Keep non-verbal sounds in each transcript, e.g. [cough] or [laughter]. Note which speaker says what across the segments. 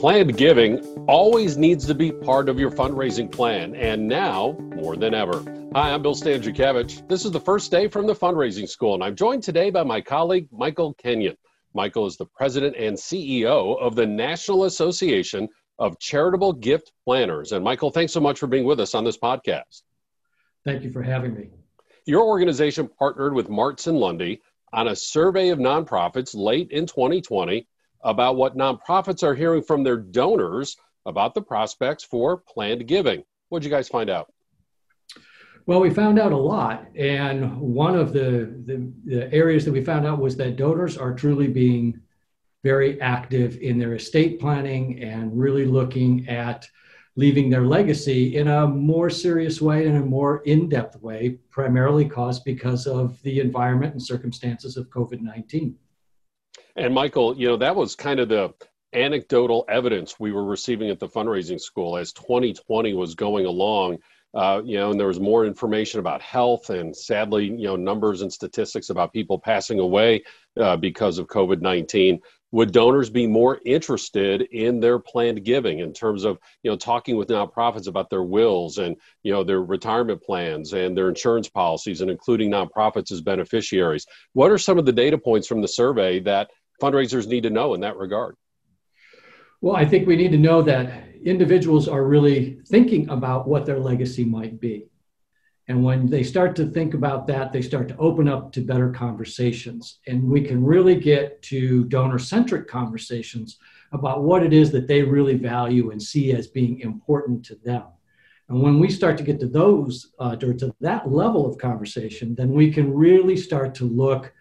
Speaker 1: Planned giving always needs to be part of your fundraising plan, and now more than ever. Hi, I'm Bill Stanczykiewicz. This is the first day from the fundraising school, and I'm joined today by my colleague, Michael Kenyon. Michael is the president and CEO of the National Association of Charitable Gift Planners. And Michael, thanks so much for being with us on this podcast.
Speaker 2: Thank you for having me.
Speaker 1: Your organization partnered with Marts and Lundy on a survey of nonprofits late in 2020 about what nonprofits are hearing from their donors about the prospects for planned giving. What did you guys find out?
Speaker 2: Well, we found out a lot. And one of the, the, the, areas that we found out was that donors are truly being very active in their estate planning and really looking at leaving their legacy in a more serious way and a more in depth way, primarily caused because of the environment and circumstances of COVID 19.
Speaker 1: And Michael, you know, that was kind of the anecdotal evidence we were receiving at the fundraising school as 2020 was going along. Uh, you know, and there was more information about health and sadly, you know, numbers and statistics about people passing away uh, because of COVID 19. Would donors be more interested in their planned giving in terms of, you know, talking with nonprofits about their wills and, you know, their retirement plans and their insurance policies and including nonprofits as beneficiaries? What are some of the data points from the survey that fundraisers need to know in that regard?
Speaker 2: Well, I think we need to know that individuals are really thinking about what their legacy might be. And when they start to think about that, they start to open up to better conversations. And we can really get to donor centric conversations about what it is that they really value and see as being important to them. And when we start to get to those, uh, or to that level of conversation, then we can really start to look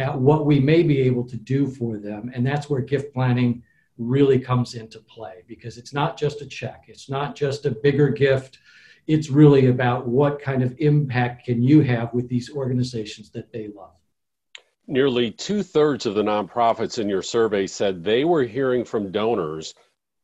Speaker 2: at what we may be able to do for them. And that's where gift planning really comes into play because it's not just a check, it's not just a bigger gift. It's really about what kind of impact can you have with these organizations that they love.
Speaker 1: Nearly two thirds of the nonprofits in your survey said they were hearing from donors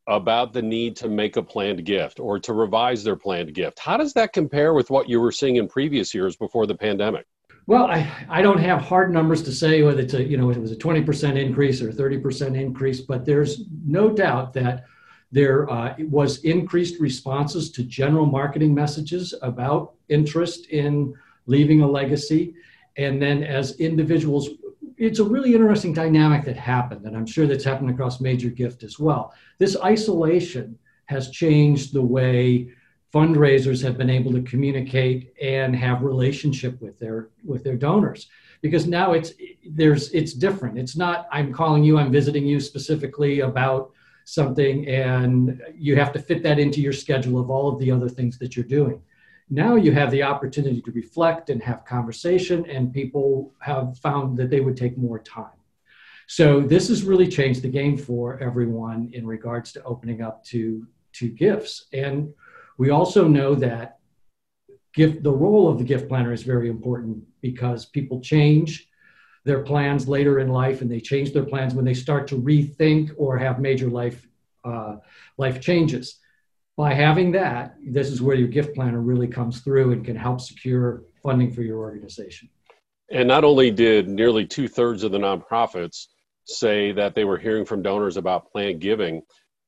Speaker 1: about the need to make a planned gift or to revise their planned gift. How does that compare with what you were seeing in previous years before the pandemic?
Speaker 2: Well, I, I don't have hard numbers to say whether it's a you know it was a 20% increase or 30% increase, but there's no doubt that there uh, was increased responses to general marketing messages about interest in leaving a legacy. And then as individuals, it's a really interesting dynamic that happened, and I'm sure that's happened across major gift as well. This isolation has changed the way fundraisers have been able to communicate and have relationship with their with their donors. Because now it's there's it's different. It's not i'm calling you i'm visiting you specifically about something and you have to fit that into your schedule of all of the other things that you're doing. Now you have the opportunity to reflect and have conversation and people have found that they would take more time. So this has really changed the game for everyone in regards to opening up to to gifts. And we also know that gift, the role of the gift planner is very important because people change their plans later in life and they change their plans when they start to rethink or have major life, uh, life changes. By having that, this is where your gift planner really comes through and can help secure funding for your organization.
Speaker 1: And not only did nearly two thirds of the nonprofits say that they were hearing from donors about planned giving,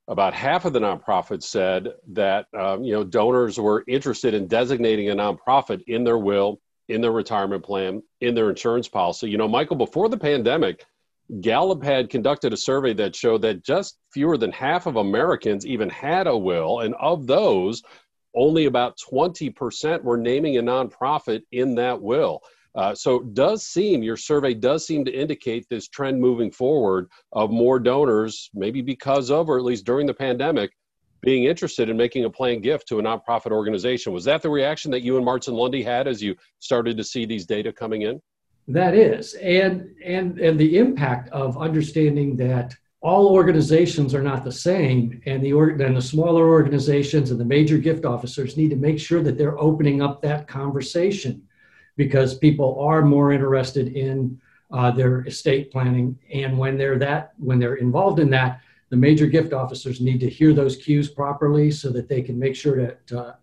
Speaker 1: about half of the nonprofits said that um, you know donors were interested in designating a nonprofit in their will, in their retirement plan, in their insurance policy. You know, Michael, before the pandemic, Gallup had conducted a survey that showed that just fewer than half of Americans even had a will, and of those, only about 20% were naming a nonprofit in that will. Uh, so does seem your survey does seem to indicate this trend moving forward of more donors, maybe because of or at least during the pandemic, being interested in making a planned gift to a nonprofit organization. Was that the reaction that you and Marts and Lundy had as you started to see these data coming in?
Speaker 2: That is, and and and the impact of understanding that all organizations are not the same, and the or, and the smaller organizations and the major gift officers need to make sure that they're opening up that conversation because people are more interested in uh, their estate planning. And when they're that, when they're involved in that, the major gift officers need to hear those cues properly so that they can make sure to, to,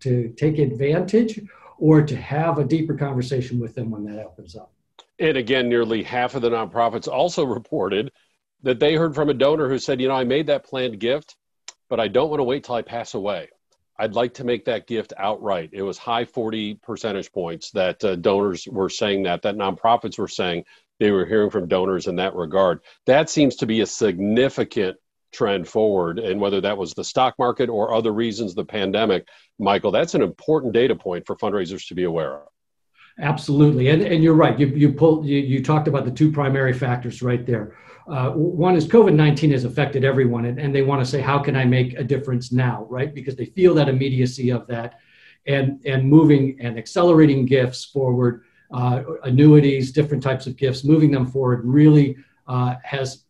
Speaker 2: to take advantage or to have a deeper conversation with them when that opens up.
Speaker 1: And again, nearly half of the nonprofits also [laughs] reported that they heard from a donor who said, you know, I made that planned gift, but I don't want to wait till I pass away. I'd like to make that gift outright. It was high 40 percentage points that uh, donors were saying that, that nonprofits were saying they were hearing from donors in that regard. That seems to be a significant trend forward. And whether that was the stock market or other reasons, the pandemic, Michael, that's an important data point for fundraisers to be aware of.
Speaker 2: Absolutely, and and you're right. You you pulled you, you talked about the two primary factors right there. Uh, one is COVID nineteen has affected everyone, and, and they want to say how can I make a difference now, right? Because they feel that immediacy of that, and and moving and accelerating gifts forward, uh, annuities, different types of gifts, moving them forward really uh, has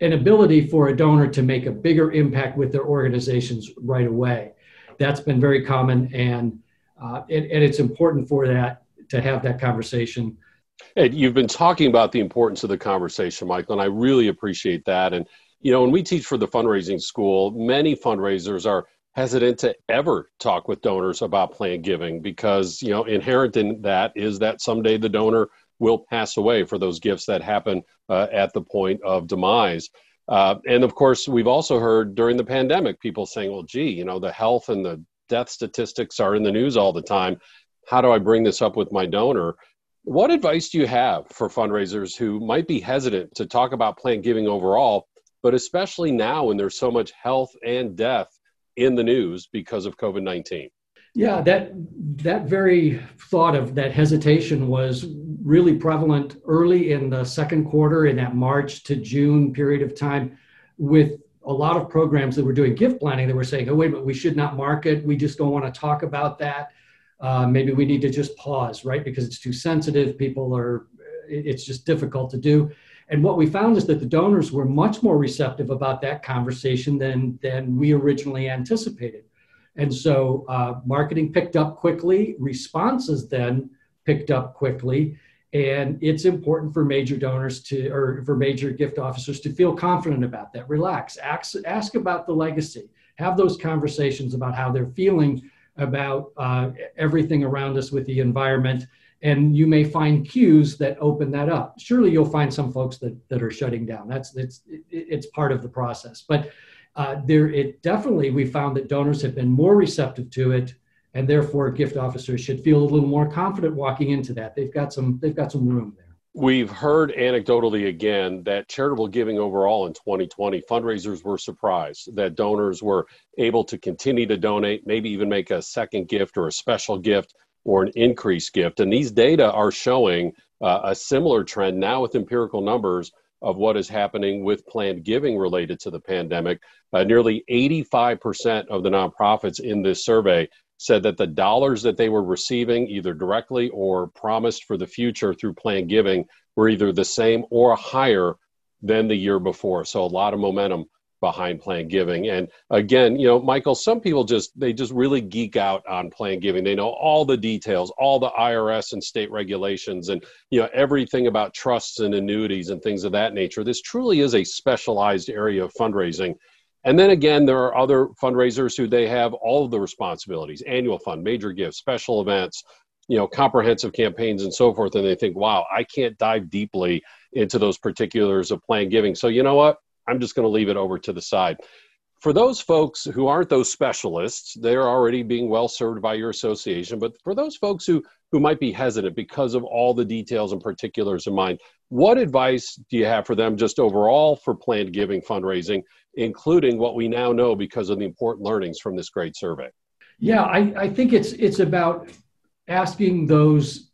Speaker 2: an ability for a donor to make a bigger impact with their organizations right away. That's been very common, and uh, and it's important for that to have that conversation.
Speaker 1: Ed, you've been talking about the importance of the conversation, Michael, and I really appreciate that. And, you know, when we teach for the fundraising school, many fundraisers are hesitant to ever talk with donors about planned giving because, you know, inherent in that is that someday the donor will pass away for those gifts that happen uh, at the point of demise. Uh, and of course, we've also heard during the pandemic people saying, well, gee, you know, the health and the death statistics are in the news all the time how do I bring this up with my donor? What advice do you have for fundraisers who might be hesitant to talk about planned giving overall, but especially now when there's so much health and death in the news because of COVID 19?
Speaker 2: Yeah, that that very thought of that hesitation was really prevalent early in the second quarter in that March to June period of time with a lot of programs that were doing gift planning that were saying, oh, wait minute, we should not market. We just don't want to talk about that uh, maybe we need to just pause, right? Because it's too sensitive. People are, it's just difficult to do. And what we found is that the donors were much more receptive about that conversation than, than we originally anticipated. And so uh, marketing picked up quickly, responses then picked up quickly. And it's important for major donors to, or for major gift officers to feel confident about that. Relax, ask, ask about the legacy, have those conversations about how they're feeling about uh, everything around us with the environment. And you may find cues that open that up. Surely you'll find some folks that, that are shutting down. That's it's it's part of the process. But uh, there, it definitely we found that donors have been more receptive to it, and therefore gift officers should feel a little more confident walking into that. They've got some they've got some room there.
Speaker 1: We've heard anecdotally again that charitable giving overall in 2020, fundraisers were surprised that donors were able to continue to donate, maybe even make a second gift or a special gift or an increased gift. And these data are showing uh, a similar trend now with empirical numbers of what is happening with planned giving related to the pandemic. Uh, nearly 85% of the nonprofits in this survey said that the dollars that they were receiving, either directly or promised for the future through plan giving, were either the same or higher than the year before. So a lot of momentum behind plan giving. And again, you know, Michael, some people just they just really geek out on plan giving. They know all the details, all the IRS and state regulations and you know everything about trusts and annuities and things of that nature. This truly is a specialized area of fundraising and then again, there are other fundraisers who they have all of the responsibilities annual fund, major gifts, special events, you know, comprehensive campaigns and so forth. And they think, wow, I can't dive deeply into those particulars of planned giving. So, you know what? I'm just going to leave it over to the side. For those folks who aren't those specialists, they're already being well served by your association. But for those folks who, who might be hesitant because of all the details and particulars in mind, what advice do you have for them just overall for planned giving fundraising? Including what we now know because of the important learnings from this great survey?
Speaker 2: Yeah, I, I think it's it's about asking those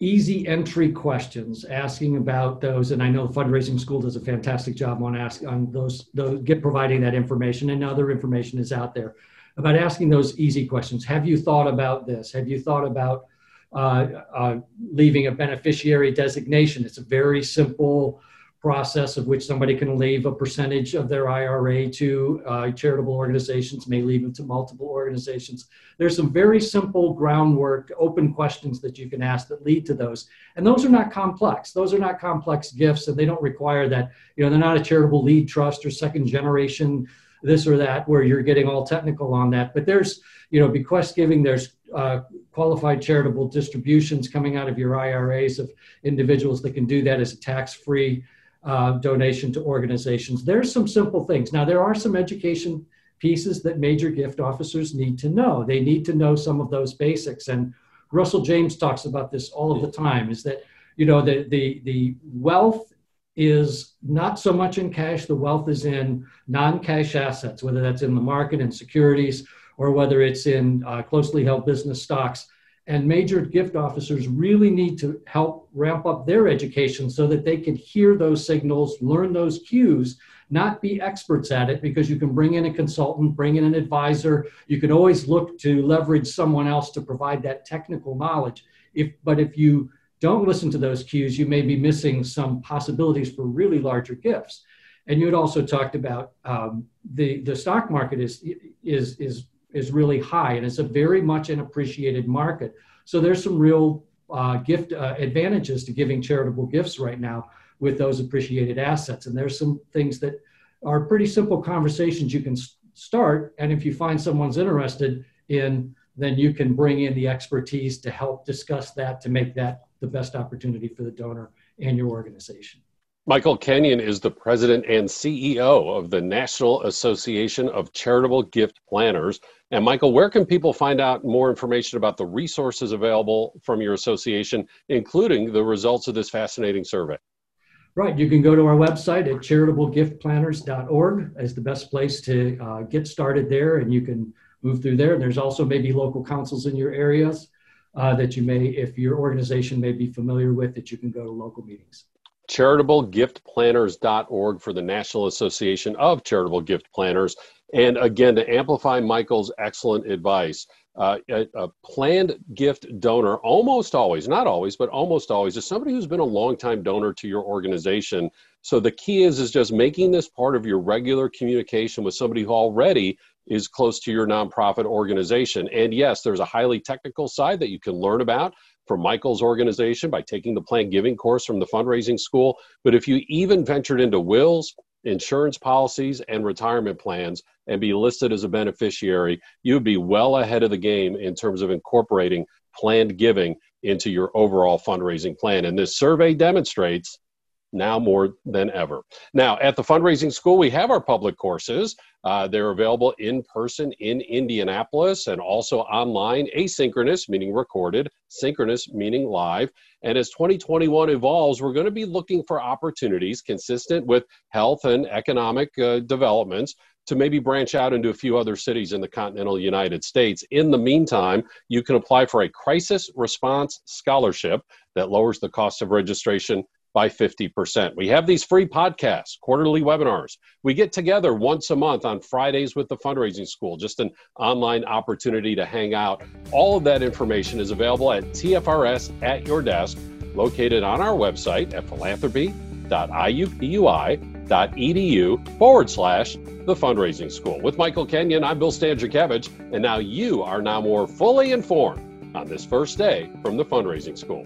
Speaker 2: easy entry questions, asking about those, and I know fundraising school does a fantastic job on ask on those those get providing that information, and other information is out there about asking those easy questions. Have you thought about this? Have you thought about uh, uh, leaving a beneficiary designation? It's a very simple process of which somebody can leave a percentage of their IRA to uh, charitable organizations, may leave it to multiple organizations. There's some very simple groundwork, open questions that you can ask that lead to those. And those are not complex. Those are not complex gifts, and they don't require that, you know, they're not a charitable lead trust or second generation this or that where you're getting all technical on that. But there's, you know, bequest giving, there's uh, qualified charitable distributions coming out of your IRAs of individuals that can do that as a tax free uh, donation to organizations. There's some simple things. Now, there are some education pieces that major gift officers need to know. They need to know some of those basics. And Russell James talks about this all of the time is that, you know, the, the, the wealth is not so much in cash, the wealth is in non cash assets, whether that's in the market and securities or whether it's in uh, closely held business stocks. And major gift officers really need to help ramp up their education so that they can hear those signals, learn those cues, not be experts at it because you can bring in a consultant, bring in an advisor. You can always look to leverage someone else to provide that technical knowledge. If, but if you don't listen to those cues, you may be missing some possibilities for really larger gifts. And you had also talked about um, the the stock market is is is is really high, and it's a very much an appreciated market. So there's some real uh, gift uh, advantages to giving charitable gifts right now with those appreciated assets. And there's some things that are pretty simple conversations you can start. And if you find someone's interested in, then you can bring in the expertise to help discuss that to make that the best opportunity for the donor and your organization.
Speaker 1: Michael Kenyon is the president and CEO of the National Association of Charitable Gift Planners. And Michael, where can people find out more information about the resources available from your association, including the results of this fascinating survey?
Speaker 2: Right. You can go to our website at charitablegiftplanners.org as the best place to uh, get started there, and you can move through there. And there's also maybe local councils in your areas uh, that you may, if your organization may be familiar with, that you can go to local meetings
Speaker 1: charitablegiftplanners.org for the National Association of Charitable Gift Planners. And again, to amplify Michael's excellent advice, uh, a, a, planned gift donor almost always, not always, but almost always is somebody who's been a longtime donor to your organization. So the key is is just making this part of your regular communication with somebody who already is close to your nonprofit organization. And yes, there's a highly technical side that you can learn about from Michael's organization by taking the planned giving course from the fundraising school. But if you even ventured into wills, insurance policies, and retirement plans and be listed as a beneficiary, you'd be well ahead of the game in terms of incorporating planned giving into your overall fundraising plan. And this survey demonstrates now more than ever. Now, at the fundraising school, we have our public courses. Uh, they're available in person in Indianapolis and also online, asynchronous, meaning recorded, synchronous, meaning live. And as 2021 evolves, we're going to be looking for opportunities consistent with health and economic uh, developments to maybe branch out into a few other cities in the continental United States. In the meantime, you can apply for a crisis response scholarship that lowers the cost of registration by 50%. We have these free podcasts, quarterly webinars. We get together once a month on Fridays with the Fundraising School, just an online opportunity to hang out. All of that information is available at TFRS at your desk, located on our website at philanthropy.iupui.edu forward slash the fundraising school. With Michael Kenyon, I'm Bill Stanczykiewicz, and now you are now more fully informed on this first day from the fundraising school.